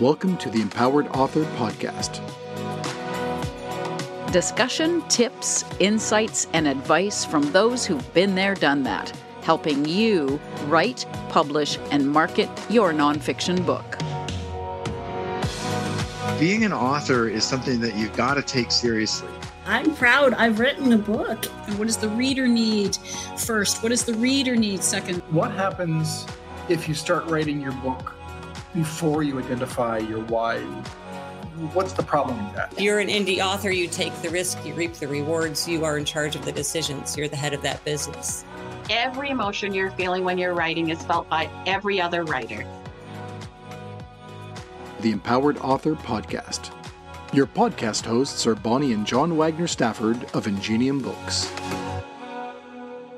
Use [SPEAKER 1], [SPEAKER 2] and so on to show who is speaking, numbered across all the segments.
[SPEAKER 1] Welcome to the Empowered Author Podcast.
[SPEAKER 2] Discussion, tips, insights, and advice from those who've been there, done that, helping you write, publish, and market your nonfiction book.
[SPEAKER 3] Being an author is something that you've got to take seriously.
[SPEAKER 4] I'm proud I've written a book.
[SPEAKER 5] What does the reader need first? What does the reader need second?
[SPEAKER 6] What happens if you start writing your book before you identify your why. What's the problem with that?
[SPEAKER 7] You're an indie author, you take the risk, you reap the rewards, you are in charge of the decisions, you're the head of that business.
[SPEAKER 8] Every emotion you're feeling when you're writing is felt by every other writer.
[SPEAKER 1] The Empowered Author Podcast. Your podcast hosts are Bonnie and John Wagner Stafford of Ingenium Books.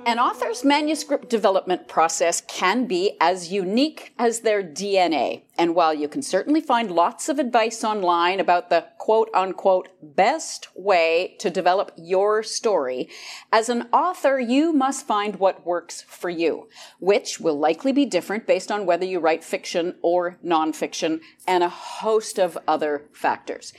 [SPEAKER 2] An author's manuscript development process can be as unique as their DNA. And while you can certainly find lots of advice online about the quote unquote best way to develop your story, as an author, you must find what works for you, which will likely be different based on whether you write fiction or nonfiction and a host of other factors.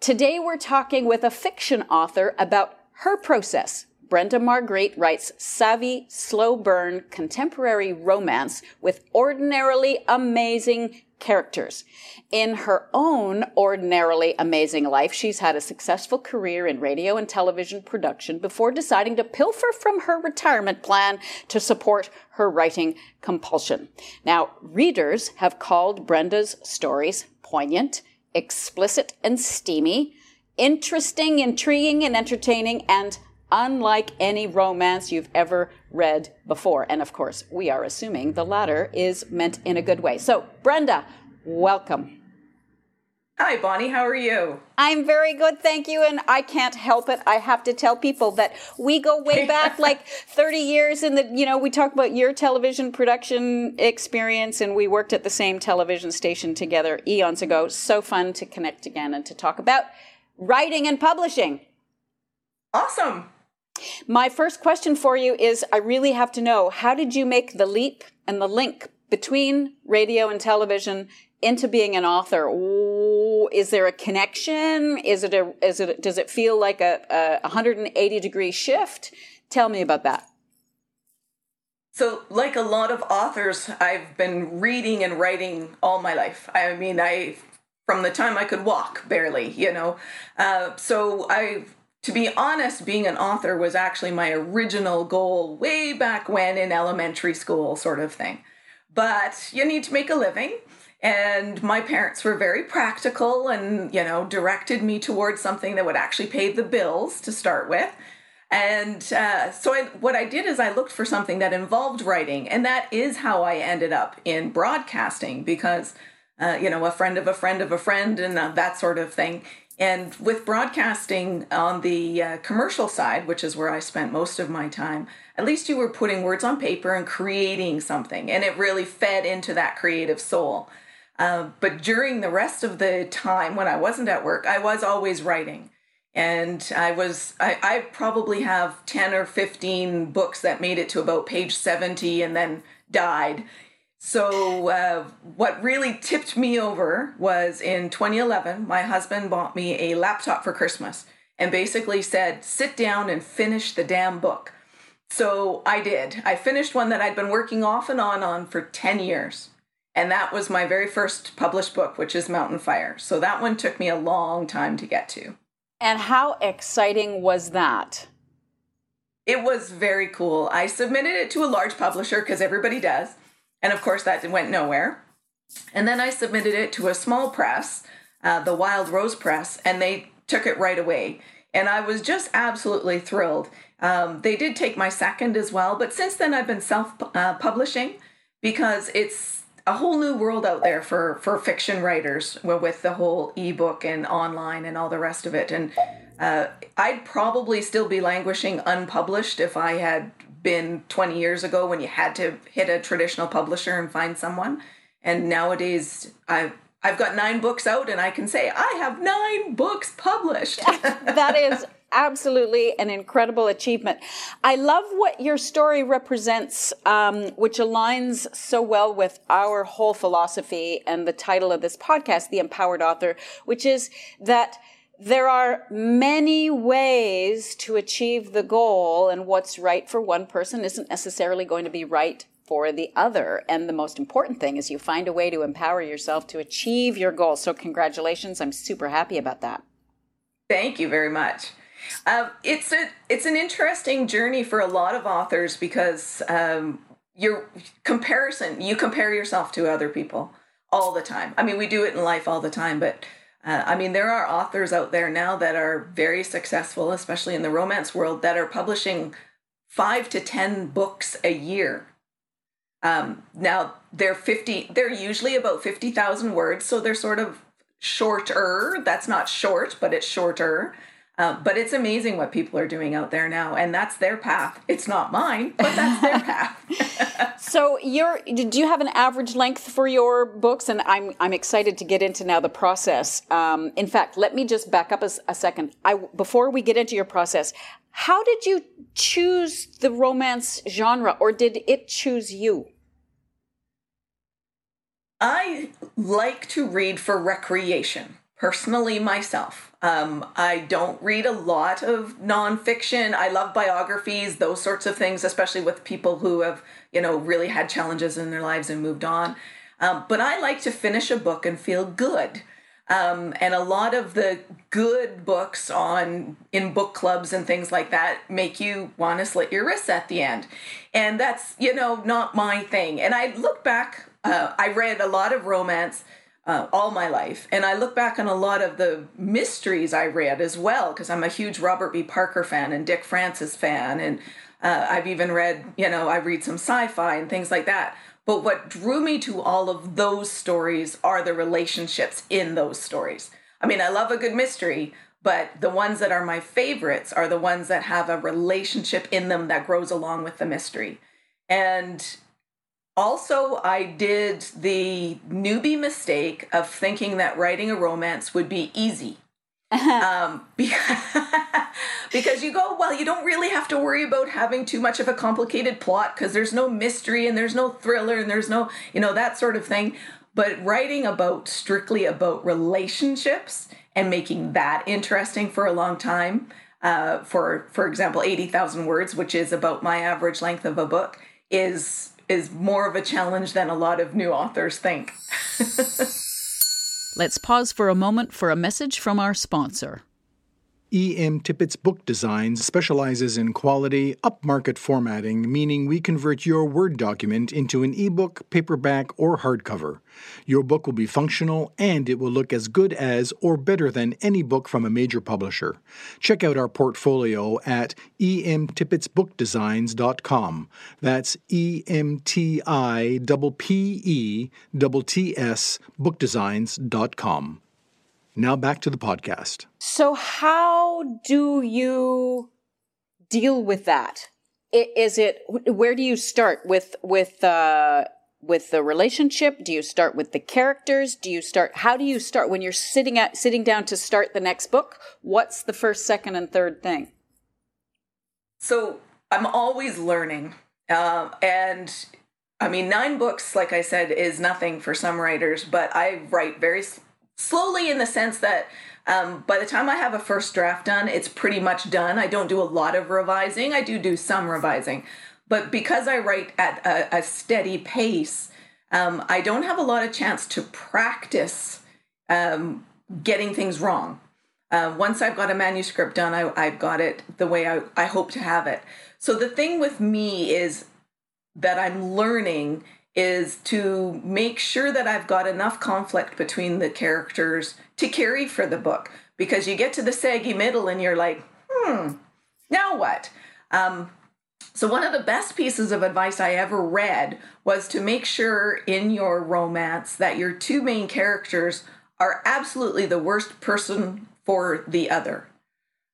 [SPEAKER 2] Today we're talking with a fiction author about her process Brenda Margriet writes savvy, slow burn contemporary romance with ordinarily amazing characters. In her own ordinarily amazing life, she's had a successful career in radio and television production before deciding to pilfer from her retirement plan to support her writing compulsion. Now, readers have called Brenda's stories poignant, explicit and steamy, interesting, intriguing, and entertaining, and unlike any romance you've ever read before. And of course, we are assuming the latter is meant in a good way. So, Brenda, welcome.
[SPEAKER 9] Hi, Bonnie. How are you?
[SPEAKER 2] I'm very good, thank you. And I can't help it. I have to tell people that we go way back like 30 years in the, you know, we talk about your television production experience and we worked at the same television station together eons ago. So fun to connect again and to talk about writing and publishing.
[SPEAKER 9] Awesome.
[SPEAKER 2] My first question for you is I really have to know how did you make the leap and the link between radio and television into being an author? Is there a connection? Is it a, is it, does it feel like a, a 180 degree shift? Tell me about that.
[SPEAKER 9] So, like a lot of authors, I've been reading and writing all my life. I mean, I, from the time I could walk, barely, you know. Uh, so I've to be honest, being an author was actually my original goal way back when in elementary school, sort of thing. But you need to make a living. And my parents were very practical and, you know, directed me towards something that would actually pay the bills to start with. And uh, so I, what I did is I looked for something that involved writing. And that is how I ended up in broadcasting because, uh, you know, a friend of a friend of a friend and uh, that sort of thing and with broadcasting on the uh, commercial side, which is where I spent most of my time, at least you were putting words on paper and creating something, and it really fed into that creative soul. Uh, but during the rest of the time when I wasn't at work, I was always writing. And I was, I, I probably have 10 or 15 books that made it to about page 70 and then died so, uh, what really tipped me over was in 2011, my husband bought me a laptop for Christmas and basically said, sit down and finish the damn book. So, I did. I finished one that I'd been working off and on on for 10 years. And that was my very first published book, which is Mountain Fire. So, that one took me a long time to get to.
[SPEAKER 2] And how exciting was that?
[SPEAKER 9] It was very cool. I submitted it to a large publisher because everybody does and of course, that went nowhere. And then I submitted it to a small press, uh, the Wild Rose Press, and they took it right away. And I was just absolutely thrilled. Um, they did take my second as well, but since then I've been self uh, publishing because it's a whole new world out there for, for fiction writers with the whole ebook and online and all the rest of it. And uh, I'd probably still be languishing unpublished if I had been 20 years ago when you had to hit a traditional publisher and find someone. And nowadays, I've I've got nine books out, and I can say I have nine books published.
[SPEAKER 2] that is absolutely an incredible achievement. I love what your story represents, um, which aligns so well with our whole philosophy and the title of this podcast, The Empowered Author, which is that there are many ways to achieve the goal, and what's right for one person isn't necessarily going to be right for the other. And the most important thing is you find a way to empower yourself to achieve your goal. So, congratulations. I'm super happy about that.
[SPEAKER 9] Thank you very much. Uh, it's a it's an interesting journey for a lot of authors because um, your comparison you compare yourself to other people all the time. I mean, we do it in life all the time, but uh, I mean, there are authors out there now that are very successful, especially in the romance world, that are publishing five to ten books a year. Um, now they're fifty. They're usually about fifty thousand words, so they're sort of shorter. That's not short, but it's shorter. Uh, but it's amazing what people are doing out there now, and that's their path. It's not mine, but that's their path.
[SPEAKER 2] so, you're, do you have an average length for your books? And I'm I'm excited to get into now the process. Um, in fact, let me just back up a, a second. I before we get into your process, how did you choose the romance genre, or did it choose you?
[SPEAKER 9] I like to read for recreation, personally, myself. Um, I don't read a lot of nonfiction. I love biographies, those sorts of things, especially with people who have, you know, really had challenges in their lives and moved on. Um, but I like to finish a book and feel good. Um, and a lot of the good books on in book clubs and things like that make you want to slit your wrists at the end and that's you know not my thing and i look back uh, i read a lot of romance uh, all my life and i look back on a lot of the mysteries i read as well because i'm a huge robert b parker fan and dick francis fan and uh, i've even read you know i read some sci-fi and things like that but what drew me to all of those stories are the relationships in those stories. I mean, I love a good mystery, but the ones that are my favorites are the ones that have a relationship in them that grows along with the mystery. And also, I did the newbie mistake of thinking that writing a romance would be easy. um, because you go, well, you don't really have to worry about having too much of a complicated plot because there's no mystery and there's no thriller and there's no, you know, that sort of thing. But writing about strictly about relationships and making that interesting for a long time, uh, for for example, eighty thousand words, which is about my average length of a book, is is more of a challenge than a lot of new authors think.
[SPEAKER 2] Let's pause for a moment for a message from our sponsor.
[SPEAKER 1] E.M. Tippett's Book Designs specializes in quality, upmarket formatting, meaning we convert your Word document into an ebook, paperback, or hardcover. Your book will be functional and it will look as good as or better than any book from a major publisher. Check out our portfolio at emtippettsbookdesigns.com. That's E M T I P E T S bookdesigns.com. Now back to the podcast.
[SPEAKER 2] So, how do you deal with that? Is it where do you start with with uh, with the relationship? Do you start with the characters? Do you start? How do you start when you're sitting at sitting down to start the next book? What's the first, second, and third thing?
[SPEAKER 9] So I'm always learning, uh, and I mean, nine books, like I said, is nothing for some writers, but I write very slowly in the sense that um, by the time I have a first draft done, it's pretty much done. I don't do a lot of revising. I do do some revising, but because I write at a, a steady pace, um, I don't have a lot of chance to practice um, getting things wrong. Uh, once I've got a manuscript done, I, I've got it the way I, I hope to have it. So the thing with me is that I'm learning is to make sure that I've got enough conflict between the characters to carry for the book. Because you get to the saggy middle and you're like, hmm, now what? Um, so, one of the best pieces of advice I ever read was to make sure in your romance that your two main characters are absolutely the worst person for the other.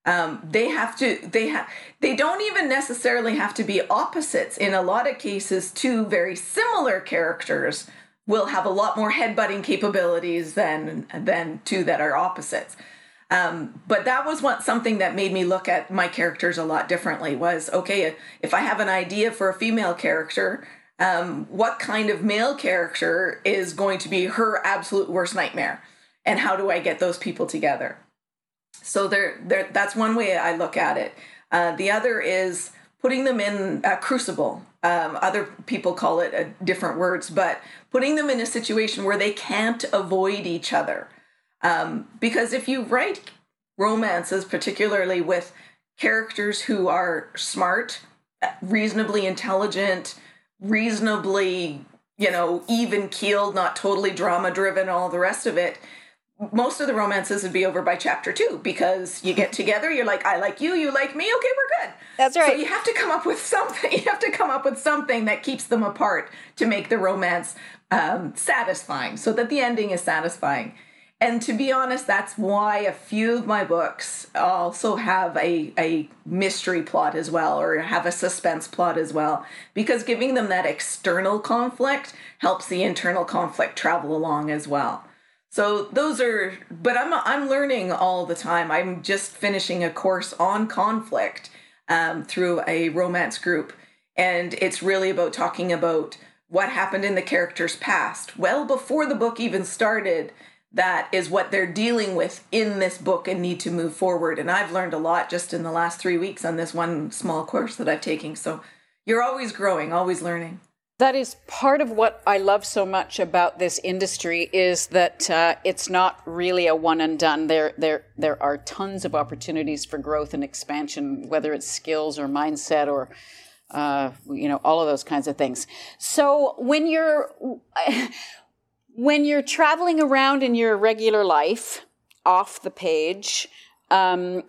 [SPEAKER 9] Um, they have to they have they don't even necessarily have to be opposites in a lot of cases two very similar characters will have a lot more headbutting capabilities than than two that are opposites Um, but that was what something that made me look at my characters a lot differently. Was okay if I have an idea for a female character, um, what kind of male character is going to be her absolute worst nightmare, and how do I get those people together? So there, there. That's one way I look at it. Uh, the other is putting them in a crucible. Um, other people call it uh, different words, but putting them in a situation where they can't avoid each other. Um, because if you write romances, particularly with characters who are smart, reasonably intelligent, reasonably, you know, even keeled, not totally drama driven, all the rest of it, most of the romances would be over by chapter two because you get together, you're like, I like you, you like me, okay, we're good.
[SPEAKER 2] That's right.
[SPEAKER 9] So you have to come up with something. You have to come up with something that keeps them apart to make the romance um, satisfying, so that the ending is satisfying. And to be honest, that's why a few of my books also have a, a mystery plot as well, or have a suspense plot as well, because giving them that external conflict helps the internal conflict travel along as well. So those are, but I'm I'm learning all the time. I'm just finishing a course on conflict um, through a romance group, and it's really about talking about what happened in the character's past, well before the book even started. That is what they're dealing with in this book and need to move forward. And I've learned a lot just in the last three weeks on this one small course that I've taken. So you're always growing, always learning.
[SPEAKER 2] That is part of what I love so much about this industry is that uh, it's not really a one and done. There, there, there are tons of opportunities for growth and expansion, whether it's skills or mindset or, uh, you know, all of those kinds of things. So when you're when you're traveling around in your regular life, off the page, um,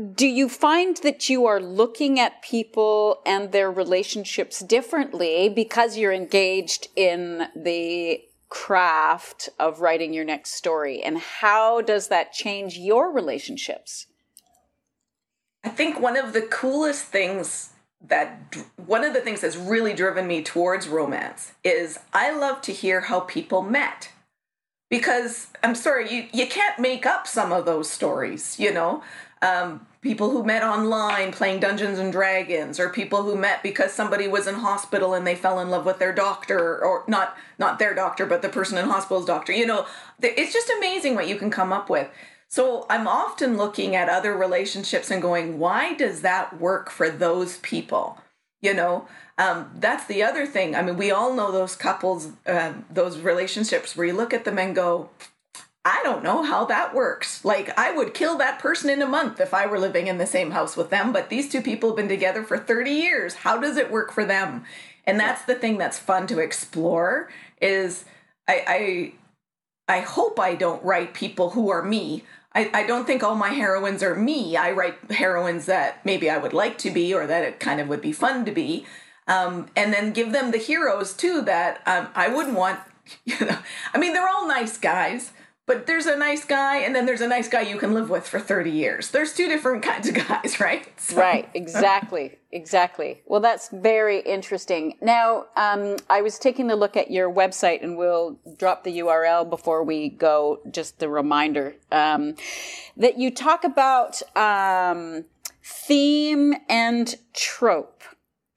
[SPEAKER 2] do you find that you are looking at people and their relationships differently because you're engaged in the craft of writing your next story? And how does that change your relationships?
[SPEAKER 9] I think one of the coolest things that one of the things that's really driven me towards romance is I love to hear how people met. Because I'm sorry, you, you can't make up some of those stories, you know? Um, people who met online playing Dungeons and Dragons, or people who met because somebody was in hospital and they fell in love with their doctor, or not not their doctor, but the person in hospital's doctor. You know, it's just amazing what you can come up with. So I'm often looking at other relationships and going, why does that work for those people? You know, um, that's the other thing. I mean, we all know those couples, uh, those relationships where you look at them and go, I don't know how that works. Like, I would kill that person in a month if I were living in the same house with them, but these two people have been together for 30 years. How does it work for them? And that's the thing that's fun to explore is I I, I hope I don't write people who are me. I, I don't think all my heroines are me. I write heroines that maybe I would like to be or that it kind of would be fun to be. Um, and then give them the heroes too that um, I wouldn't want, you know, I mean, they're all nice guys but there's a nice guy and then there's a nice guy you can live with for 30 years. There's two different kinds of guys right?
[SPEAKER 2] So. right exactly exactly. Well that's very interesting. Now um, i was taking a look at your website and we'll drop the url before we go just the reminder um, that you talk about um, theme and trope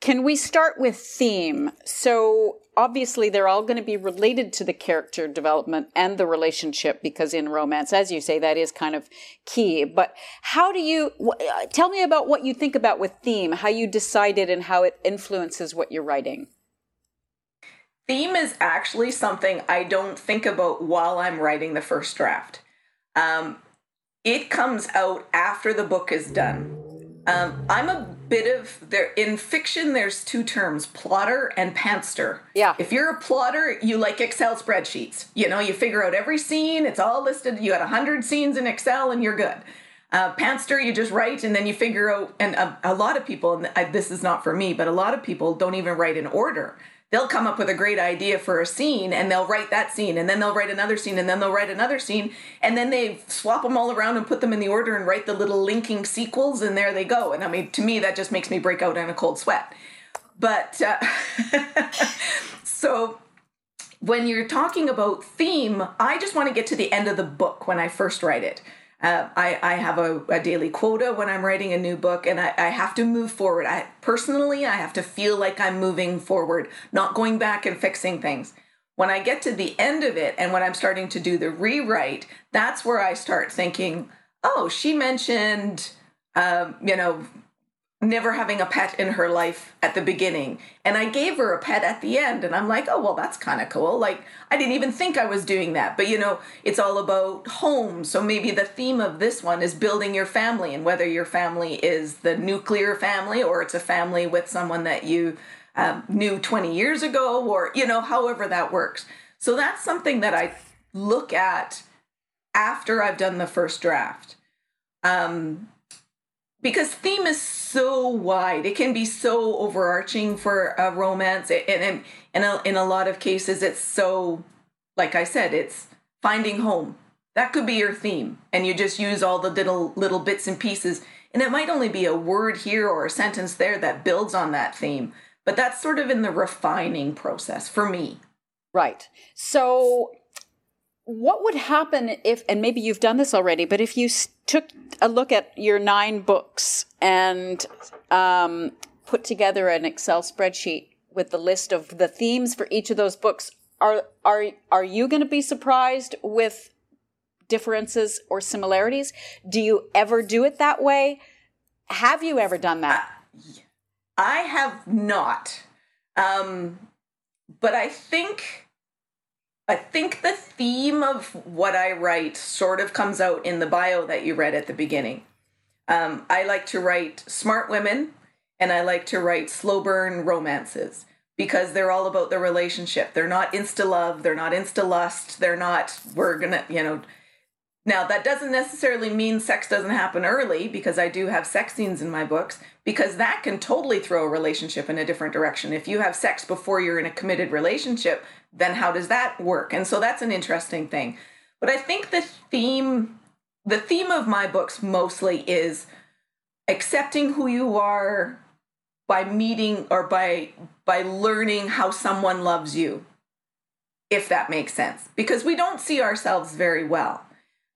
[SPEAKER 2] can we start with theme? So obviously they're all going to be related to the character development and the relationship because in romance as you say that is kind of key. But how do you uh, tell me about what you think about with theme how you decide it and how it influences what you're writing.
[SPEAKER 9] Theme is actually something i don't think about while i'm writing the first draft. Um, it comes out after the book is done um, I'm a bit of there in fiction. There's two terms: plotter and pantster.
[SPEAKER 2] Yeah.
[SPEAKER 9] If you're a plotter, you like Excel spreadsheets. You know, you figure out every scene. It's all listed. You got a hundred scenes in Excel, and you're good. Uh, pantster, you just write, and then you figure out. And a, a lot of people, and I, this is not for me, but a lot of people don't even write in order they'll come up with a great idea for a scene and they'll write that scene and then they'll write another scene and then they'll write another scene and then they swap them all around and put them in the order and write the little linking sequels and there they go. And i mean to me that just makes me break out in a cold sweat. But uh, so when you're talking about theme i just want to get to the end of the book when i first write it Uh, I, I have a, a, daily quota when I'm writing a new book, and I, I have to move forward. I personally, I have to feel like I'm moving forward, not going back and fixing things. When I get to the end of it, and when I'm starting to do the rewrite, that's where I start thinking, "Oh, she mentioned, um, you know, never having a pet in her life at the beginning. And I gave her a pet at the end. And I'm like, oh, well, that's kind of cool. Like, I didn't even think I was doing that. But, you know, it's all about home. So maybe the theme of this one is building your family and whether your family is the nuclear family or it's a family with someone that you um, knew 20 years ago or, you know, however that works. So that's something that I look at after I've done the first draft. Um, because theme is so wide. It can be so overarching for a romance. And, a, in a lot of cases it's so like i said it's finding home. That could be your theme. And you just use all the little little bits and pieces. And it might only be a word here or a sentence there that builds on that theme. But that's sort of in the refining process for me.
[SPEAKER 2] Right. So what would happen if, and maybe you've done this already, but if you took a look at your nine books and um, put together an Excel spreadsheet with the list of the themes for each of those books, are are are you going to be surprised with differences or similarities? Do you ever do it that way? Have you ever done that?
[SPEAKER 9] I have not, um, but I think I think the theme of what I write sort of comes out in the bio that you read at the beginning. Um, I like to write smart women and I like to write slow burn romances because they're all about the relationship. They're not insta love, they're not insta lust, they're not, we're gonna, you know, now, that doesn't necessarily mean sex doesn't happen early because I do have sex scenes in my books, because that can totally throw a relationship in a different direction. If you have sex before you're in a committed relationship, then how does that work? And so that's an interesting thing. But I think the theme the theme of my books mostly is accepting who you are by meeting or by by learning how someone loves you if that makes sense because we don't see ourselves very well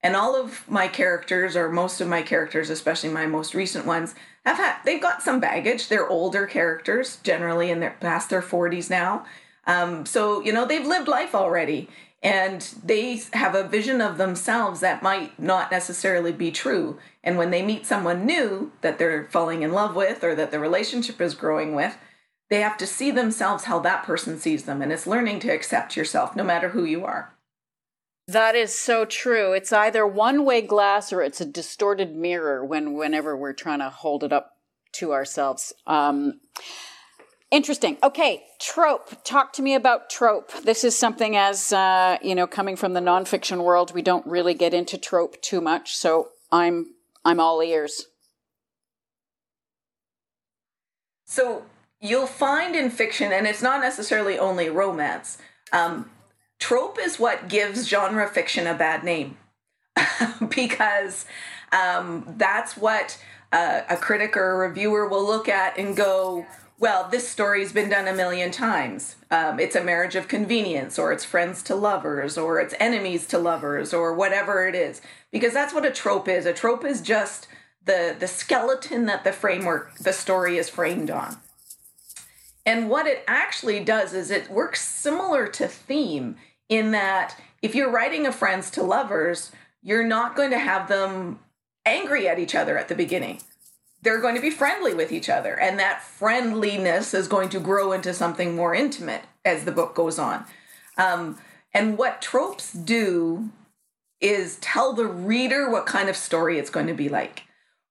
[SPEAKER 9] and all of my characters or most of my characters especially my most recent ones have had they've got some baggage. They're older characters generally in their past their 40s now. Um, so you know they've lived life already. And they have a vision of themselves that might not necessarily be true. And when they meet someone new that they're falling in love with or that the relationship is growing with they have to see themselves how that person sees them. And it's learning to accept yourself no matter who you are
[SPEAKER 2] that is so true. It's either one way glass or it's a distorted mirror when whenever we're trying to hold it up to ourselves. Um, interesting. Okay, trope. Talk to me about trope. This is something as uh, you know, coming from the nonfiction world, we don't really get into trope too much. So I'm I'm all ears.
[SPEAKER 9] So you'll find in fiction, and it's not necessarily only romance. Um, trope is what gives genre fiction a bad name because um, that's what uh, a critic or a reviewer will look at and go, well, this story's been done a million times. Um, it's a marriage of convenience, or it's friends to lovers, or it's enemies to lovers, or whatever it is. Because that's what a trope is. A trope is just the the skeleton that the framework, the story is framed on. And what it actually does is it works similar to theme in that if you're writing a friends to lovers, you're not going to have them angry at each other at the beginning. They're going to be friendly with each other, and that friendliness is going to grow into something more intimate as the book goes on. Um, and what tropes do is tell the reader what kind of story it's going to be like.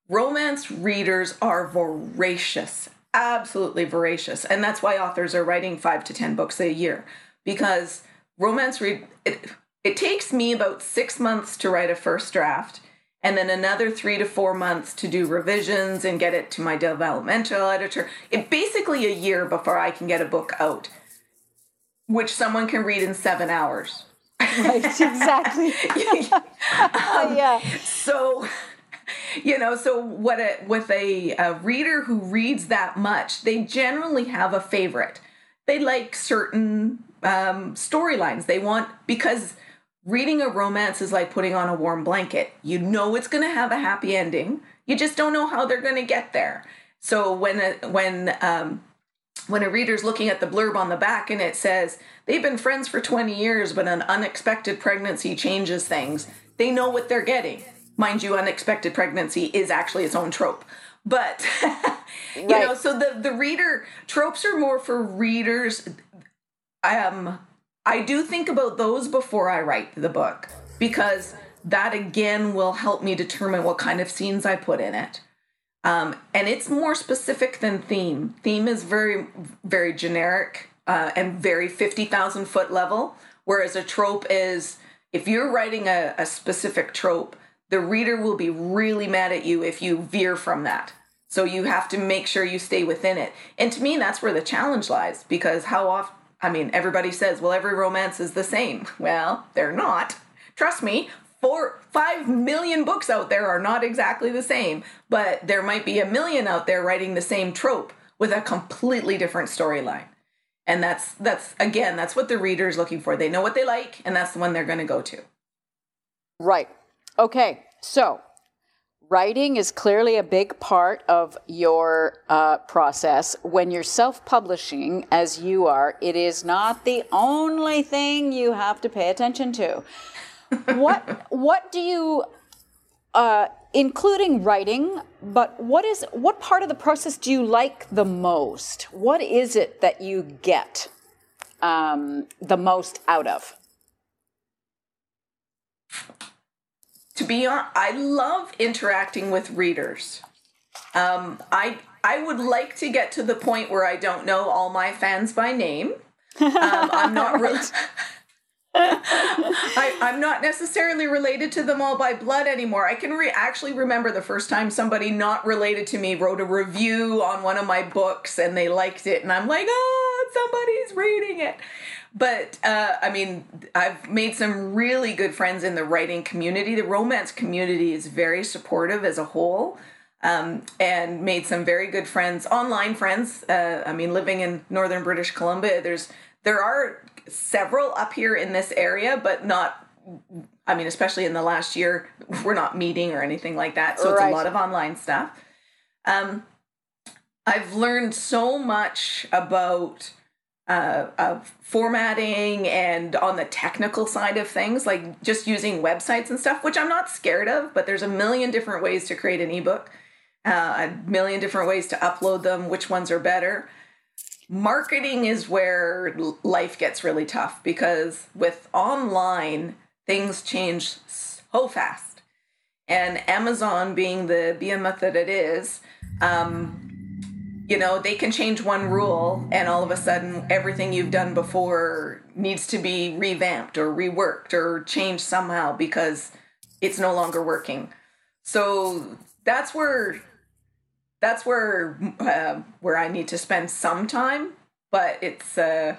[SPEAKER 9] Romance readers are voracious, absolutely voracious. And that's why authors are writing five to 10 books a year because romance read it, it takes me about six months to write a first draft and then another three to four months to do revisions and get it to my developmental editor. It basically a year before i can get a book out which someone can read in seven hours.
[SPEAKER 2] Right exactly. Um, yeah.
[SPEAKER 9] so you know so what a with a, a reader who reads that much they generally have a favorite. They like certain um, storylines. They want because reading a romance is like putting on a warm blanket. You know it's going to have a happy ending. You just don't know how they're going to get there. So when a, when um, when a reader's looking at the blurb on the back and it says they've been friends for 20 years, but an unexpected pregnancy changes things, they know what they're getting. Mind you, unexpected pregnancy is actually its own trope. But you right. know, so the the reader tropes are more for readers. Um, I do think about those before I write the book because that again will help me determine what kind of scenes I put in it. Um, and it's more specific than theme. Theme is very, very generic uh, and very 50,000 foot level, whereas a trope is if you're writing a, a specific trope, the reader will be really mad at you if you veer from that. So you have to make sure you stay within it. And to me, that's where the challenge lies because how often, I mean, everybody says, well, every romance is the same. Well, they're not. Trust me, four, five million books out there are not exactly the same, but there might be a million out there writing the same trope with a completely different storyline. And that's that's again, that's what the reader is looking for. They know what they like, and that's the one they're going to go to.
[SPEAKER 2] Right. Okay. So writing is clearly a big part of your uh, process. When you're self publishing, as you are, it is not the only thing you have to pay attention to. what what do you uh, including writing but what is what part of the process do you like the most what is it that you get um, the most out of
[SPEAKER 9] to be honest, I love interacting with readers. Um, I I would like to get to the point where I don't know all my fans by name. Um, I'm not really. I, am not necessarily related to them all by blood anymore. I can re- actually remember the first time somebody not related to me wrote a review on one of my books and they liked it, and I'm like, oh, somebody's reading it but uh, I mean, I've made some really good friends in the writing community. The romance community is very supportive as a whole, um, and made some very good friends, online friends. Uh, I mean, living in northern British Columbia, there's there are several up here in this area, but not. I mean, especially in the last year, we're not meeting or anything like that, so right. it's a lot of online stuff. Um, I've learned so much about uh, of formatting and on the technical side of things, like just using websites and stuff, which I'm not scared of, but there's a million different ways to create an ebook, uh, a million different ways to upload them, which ones are better. Marketing is where life gets really tough because with online, things change so fast. And Amazon being the behemoth that it is, um, you know they can change one rule and all of a sudden everything you've done before needs to be revamped or reworked or changed somehow because it's no longer working. So that's where that's where uh, where i need to spend some time but it's uh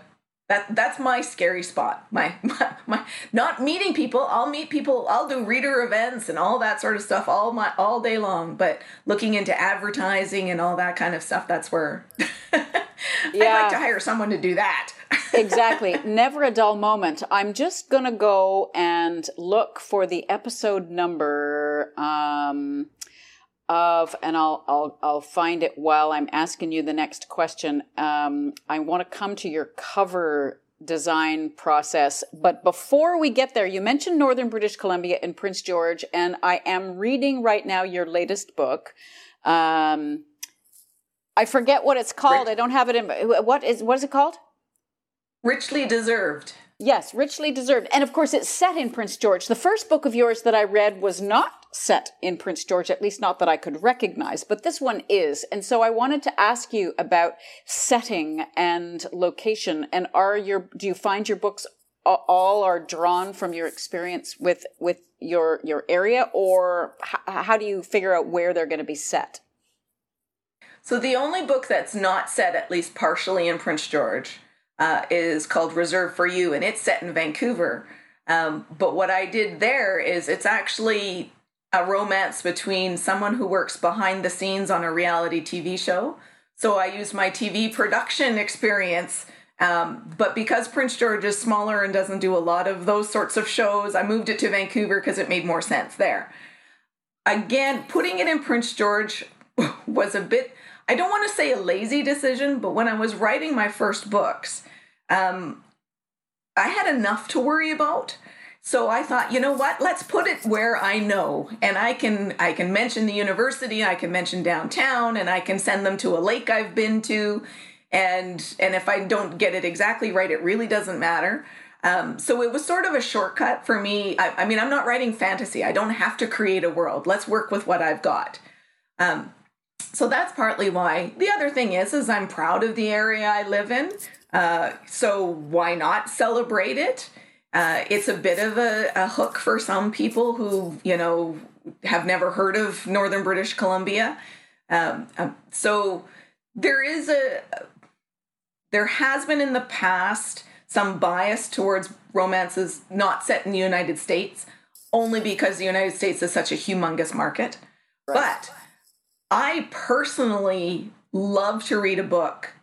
[SPEAKER 9] that that's my scary spot. My, my my not meeting people. I'll meet people. I'll do reader events and all that sort of stuff all my all day long. But looking into advertising and all that kind of stuff, that's where yeah. I'd like to hire someone to do that.
[SPEAKER 2] exactly. Never a dull moment. I'm just gonna go and look for the episode number. Um, of, and I'll, I'll, I'll find it while I'm asking you the next question. Um, I want to come to your cover design process. But before we get there, you mentioned Northern British Columbia and Prince George, and I am reading right now your latest book. Um, I forget what it's called. Rich- I don't have it in. What is what is it called?
[SPEAKER 9] Richly deserved.
[SPEAKER 2] Yes, richly deserved. And of course, it's set in Prince George. The first book of yours that I read was not set in Prince George, at least not that I could recognize, but this one is. And so I wanted to ask you about setting and location. And are your, do you find your books all are drawn from your experience with, with your, your area or h- how do you figure out where they're going to be set?
[SPEAKER 9] So the only book that's not set, at least partially in Prince George, uh, is called Reserve for You, and it's set in Vancouver. Um, but what I did there is it's actually a romance between someone who works behind the scenes on a reality TV show. So I used my TV production experience Um, but because Prince George is smaller and doesn't do a lot of those sorts of shows, I moved it to Vancouver because it made more sense there. Again, putting it in Prince George was a bit, I don't want to say a lazy decision, but when I was writing my first books, um, I had enough to worry about. So I thought, you know what? Let's put it where I know, and I can I can mention the university, I can mention downtown, and I can send them to a lake I've been to, and and if I don't get it exactly right, it really doesn't matter. Um, so it was sort of a shortcut for me. I, I, mean, I'm not writing fantasy. I don't have to create a world. Let's work with what I've got. Um, so that's partly why. The other thing is, is I'm proud of the area I live in. Uh, so why not celebrate it? Uh, it's a bit of a, a, hook for some people who, you know, have never heard of Northern British Columbia. Um, um, so there is a, there has been in the past some bias towards romances not set in the United States, only because the United States is such a humongous market. Right. But I personally love to read a book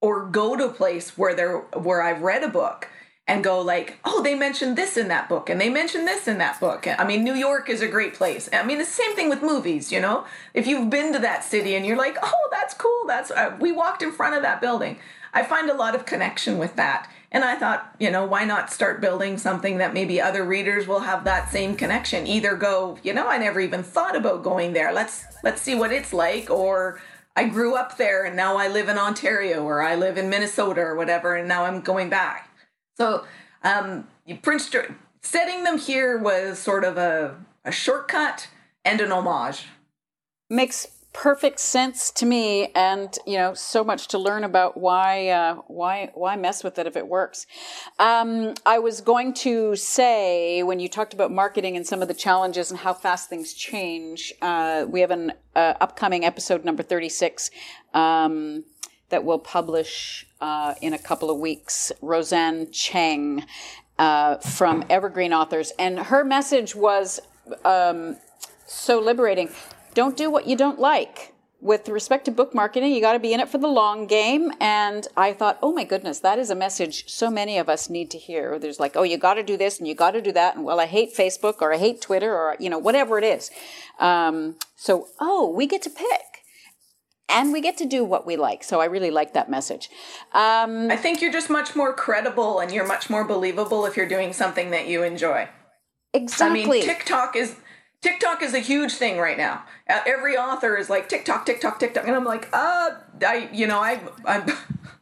[SPEAKER 9] or go to a place where there where I've read a book and go like, oh, they mentioned this in that book, and they mentioned this in that book. I mean, New York is a great place. I mean, the same thing with movies. You know, if you've been to that city and you're like, oh, that's cool. That's uh, we walked in front of that building. I find a lot of connection with that. And I thought, you know, why not start building something that maybe other readers will have that same connection? Either go, you know, I never even thought about going there. Let's let's see what it's like or I grew up there and now I live in Ontario or I live in Minnesota or whatever and now I'm going back so um, Prince setting them here was sort of a, a shortcut and an homage.
[SPEAKER 2] Makes perfect sense to me, and you know, so much to learn about why uh, why why mess with it if it works. Um, I was going to say when you talked about marketing and some of the challenges and how fast things change. Uh, we have an uh, upcoming episode number thirty six. Um, that we'll publish uh, in a couple of weeks. Roseanne Cheng uh, from Evergreen Authors, and her message was um, so liberating. Don't do what you don't like. With respect to book marketing, you got to be in it for the long game. And I thought, oh my goodness, that is a message so many of us need to hear. There's like, oh, you got to do this and you got to do that. And well, I hate Facebook or I hate Twitter or, you know, whatever it is. Um, so, oh, we get to pick and we get to do what we like. So I really like that message. Um,
[SPEAKER 9] I think you're just much more credible and you're much more believable if you're doing something that you enjoy.
[SPEAKER 2] Exactly.
[SPEAKER 9] I mean, TikTok is TikTok is a huge thing right now. Uh, every author is like TikTok, TikTok, TikTok, and I'm like, uh, I, you know, I, I'm,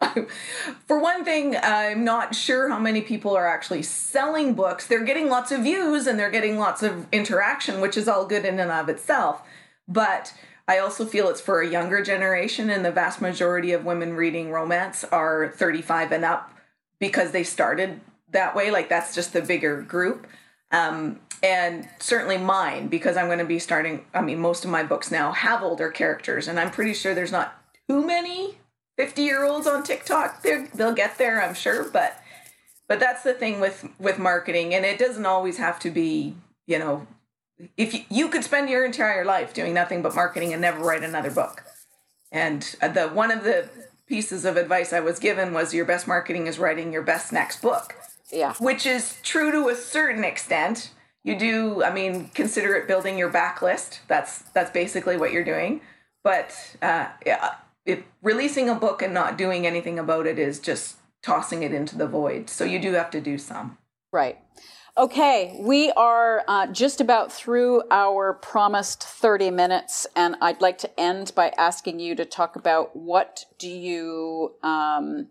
[SPEAKER 9] I'm, for one thing, I'm not sure how many people are actually selling books. They're getting lots of views and they're getting lots of interaction, which is all good in and of itself. But I also feel it's for a younger generation, and the vast majority of women reading romance are 35 and up because they started that way. Like, that's just the bigger group. Um, and certainly mine, because I'm going to be starting. I mean, most of my books now have older characters, and I'm pretty sure there's not too many 50 year olds on TikTok. they they'll get there, I'm sure, but but that's the thing with with marketing, and it doesn't always have to be you know if you, you could spend your entire life doing nothing but marketing and never write another book. And uh, the one of the pieces of advice i was given was your best marketing is writing your best next book.
[SPEAKER 2] Yeah.
[SPEAKER 9] Which is true to a certain extent. You do i mean consider it building your backlist. That's that's basically what you're doing. But uh, it, releasing a book and not doing anything about it is just tossing it into the void. So you do have to do some.
[SPEAKER 2] Right Okay, we are uh, just about through our promised 30 minutes, and I'd like to end by asking you to talk about what do you um,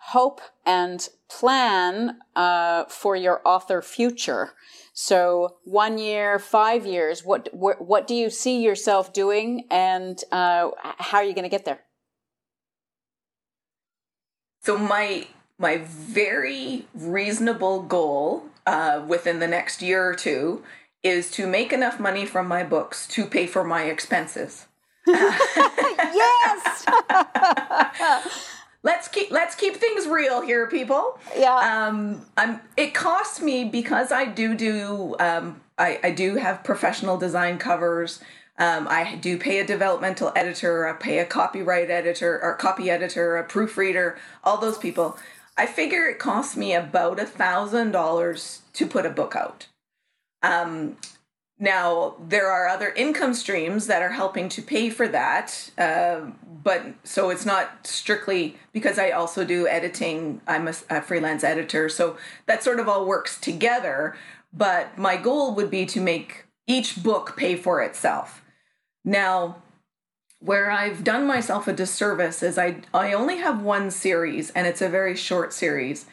[SPEAKER 2] hope and plan uh, for your author future. So, one year, five years, what what, what do you see yourself doing, and uh, how are you going to get there?
[SPEAKER 9] So, my my very reasonable goal uh, within the next year or two is to make enough money from my books to pay for my expenses.
[SPEAKER 2] yes.
[SPEAKER 9] let's keep let's keep things real here, people.
[SPEAKER 2] Yeah.
[SPEAKER 9] Um, I'm. It costs me because I do do. Um, I I do have professional design covers. Um, I do pay a developmental editor, I pay a copyright editor, or copy editor, a proofreader, all those people. I figure it costs me about a thousand dollars to put a book out. Um, now there are other income streams that are helping to pay for that, uh, but so it's not strictly because I also do editing. I'm a, a freelance editor, so that sort of all works together. But my goal would be to make each book pay for itself. Now, where I've done myself a disservice is I I only have one series and it's a very short series.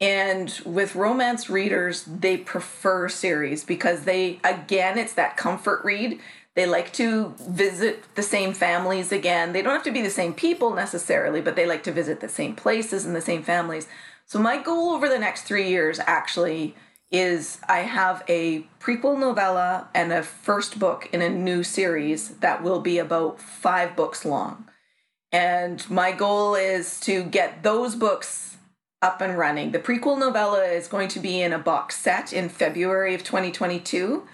[SPEAKER 9] And with romance readers, they prefer series because they again it's that comfort read. They like to visit the same families again. They don't have to be the same people necessarily, but they like to visit the same places and the same families. So my goal over the next 3 years actually is I have a prequel novella and a first book in a new series that will be about five books long. And my goal is to get those books up and running. The prequel novella is going to be in a box set in February of 2022.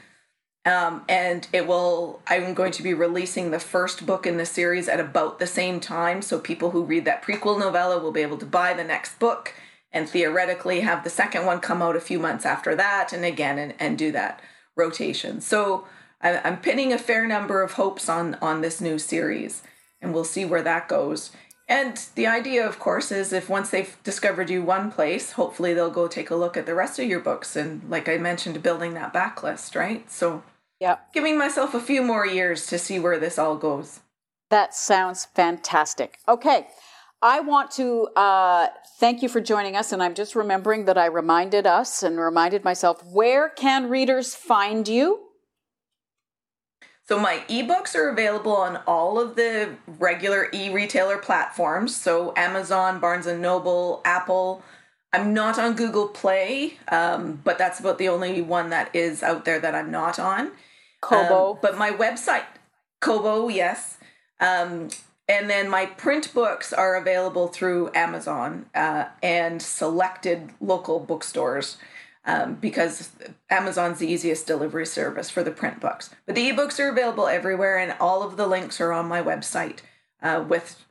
[SPEAKER 9] Um, and it will, I'm going to be releasing the first book in the series at about the same time. So people who read that prequel novella will be able to buy the next book and theoretically have the second one come out a few months after that and again and, and do that rotation. So I, i'm pinning a fair number of hopes on on this new series and we'll see where that goes. And the idea of course is if once they've discovered you one place hopefully they'll go take a look at the rest of your books and like i mentioned building that backlist right? So
[SPEAKER 2] yeah
[SPEAKER 9] giving myself a few more years to see where this all goes.
[SPEAKER 2] That sounds fantastic. Okay I want to uh, thank you for joining us, and I'm just remembering that I reminded us and reminded myself where can readers find you?
[SPEAKER 9] So my ebooks are available on all of the regular e-retailer platforms. So Amazon, Barnes and Noble, Apple. I'm not on Google Play, um, but that's about the only one that is out there that I'm not on.
[SPEAKER 2] Kobo.
[SPEAKER 9] Um, but my website, Kobo, yes. Um, and then my print books are available through Amazon uh, and selected local bookstores um, because Amazon's the easiest delivery service for the print books. But the ebooks are available everywhere, and all of the links are on my website. Uh, with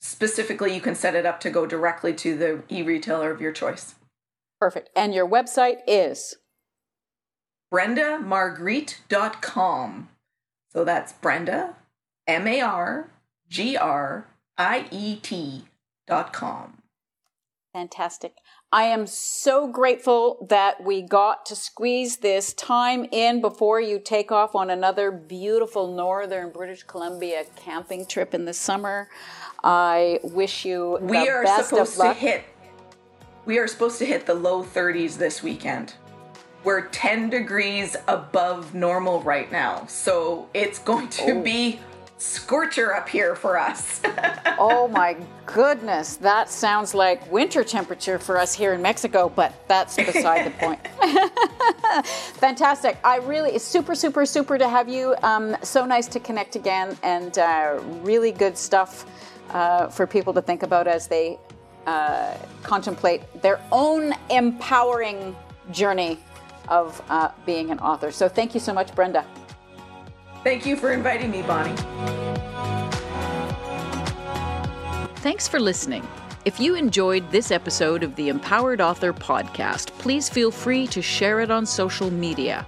[SPEAKER 9] specifically, you can set it up to go directly to the e retailer of your choice.
[SPEAKER 2] Perfect. And your website is
[SPEAKER 9] brendamargriet.com. So that's Brenda, M A R G R I E T dot com.
[SPEAKER 2] Fantastic. I am so grateful that we got to squeeze this time in before you take off on another beautiful northern British Columbia camping trip in the summer. I wish you
[SPEAKER 9] we are
[SPEAKER 2] best
[SPEAKER 9] supposed
[SPEAKER 2] of luck.
[SPEAKER 9] to hit we are supposed to hit the low 30s this weekend. We're 10 degrees above normal right now. So it's going to
[SPEAKER 2] Oh.
[SPEAKER 9] be scorcher up here for us.
[SPEAKER 2] oh my goodness, that sounds like winter temperature for us here in Mexico, but that's beside the point. Fantastic. I really, it's super, super, super to have you. Um, so nice to connect again and uh, really good stuff uh, for people to think about as they uh, contemplate their own empowering journey of uh, being an author. So thank you so much, Brenda.
[SPEAKER 9] Thank you for inviting me, Bonnie.
[SPEAKER 10] Thanks for listening. If you enjoyed this episode of the Empowered Author podcast, please feel free to share it on social media.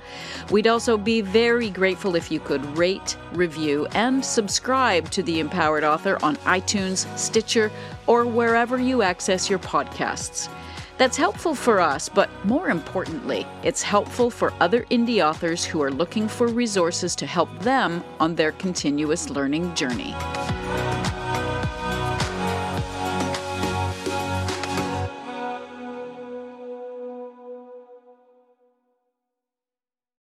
[SPEAKER 10] We'd also be very grateful if you could rate, review, and subscribe to The Empowered Author on iTunes, Stitcher, or wherever you access your podcasts. That's helpful for us, but more importantly, it's helpful for other indie authors who are looking for resources to help them on their continuous learning journey.